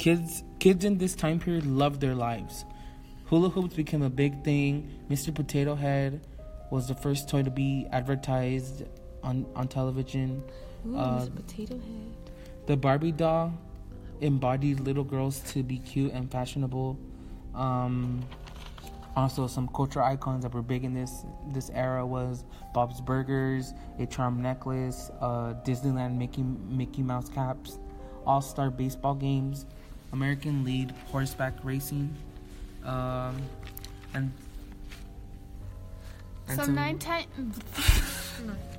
kids kids in this time period loved their lives. Hula hoops became a big thing. Mr. Potato Head was the first toy to be advertised on on television. Ooh, Uh, Mr. Potato Head. The Barbie doll embodied little girls to be cute and fashionable. Um, also, some cultural icons that were big in this this era was Bob's Burgers, a charm necklace, uh, Disneyland Mickey Mickey Mouse caps, All Star baseball games, American Lead horseback racing, um, and and Some nine ten.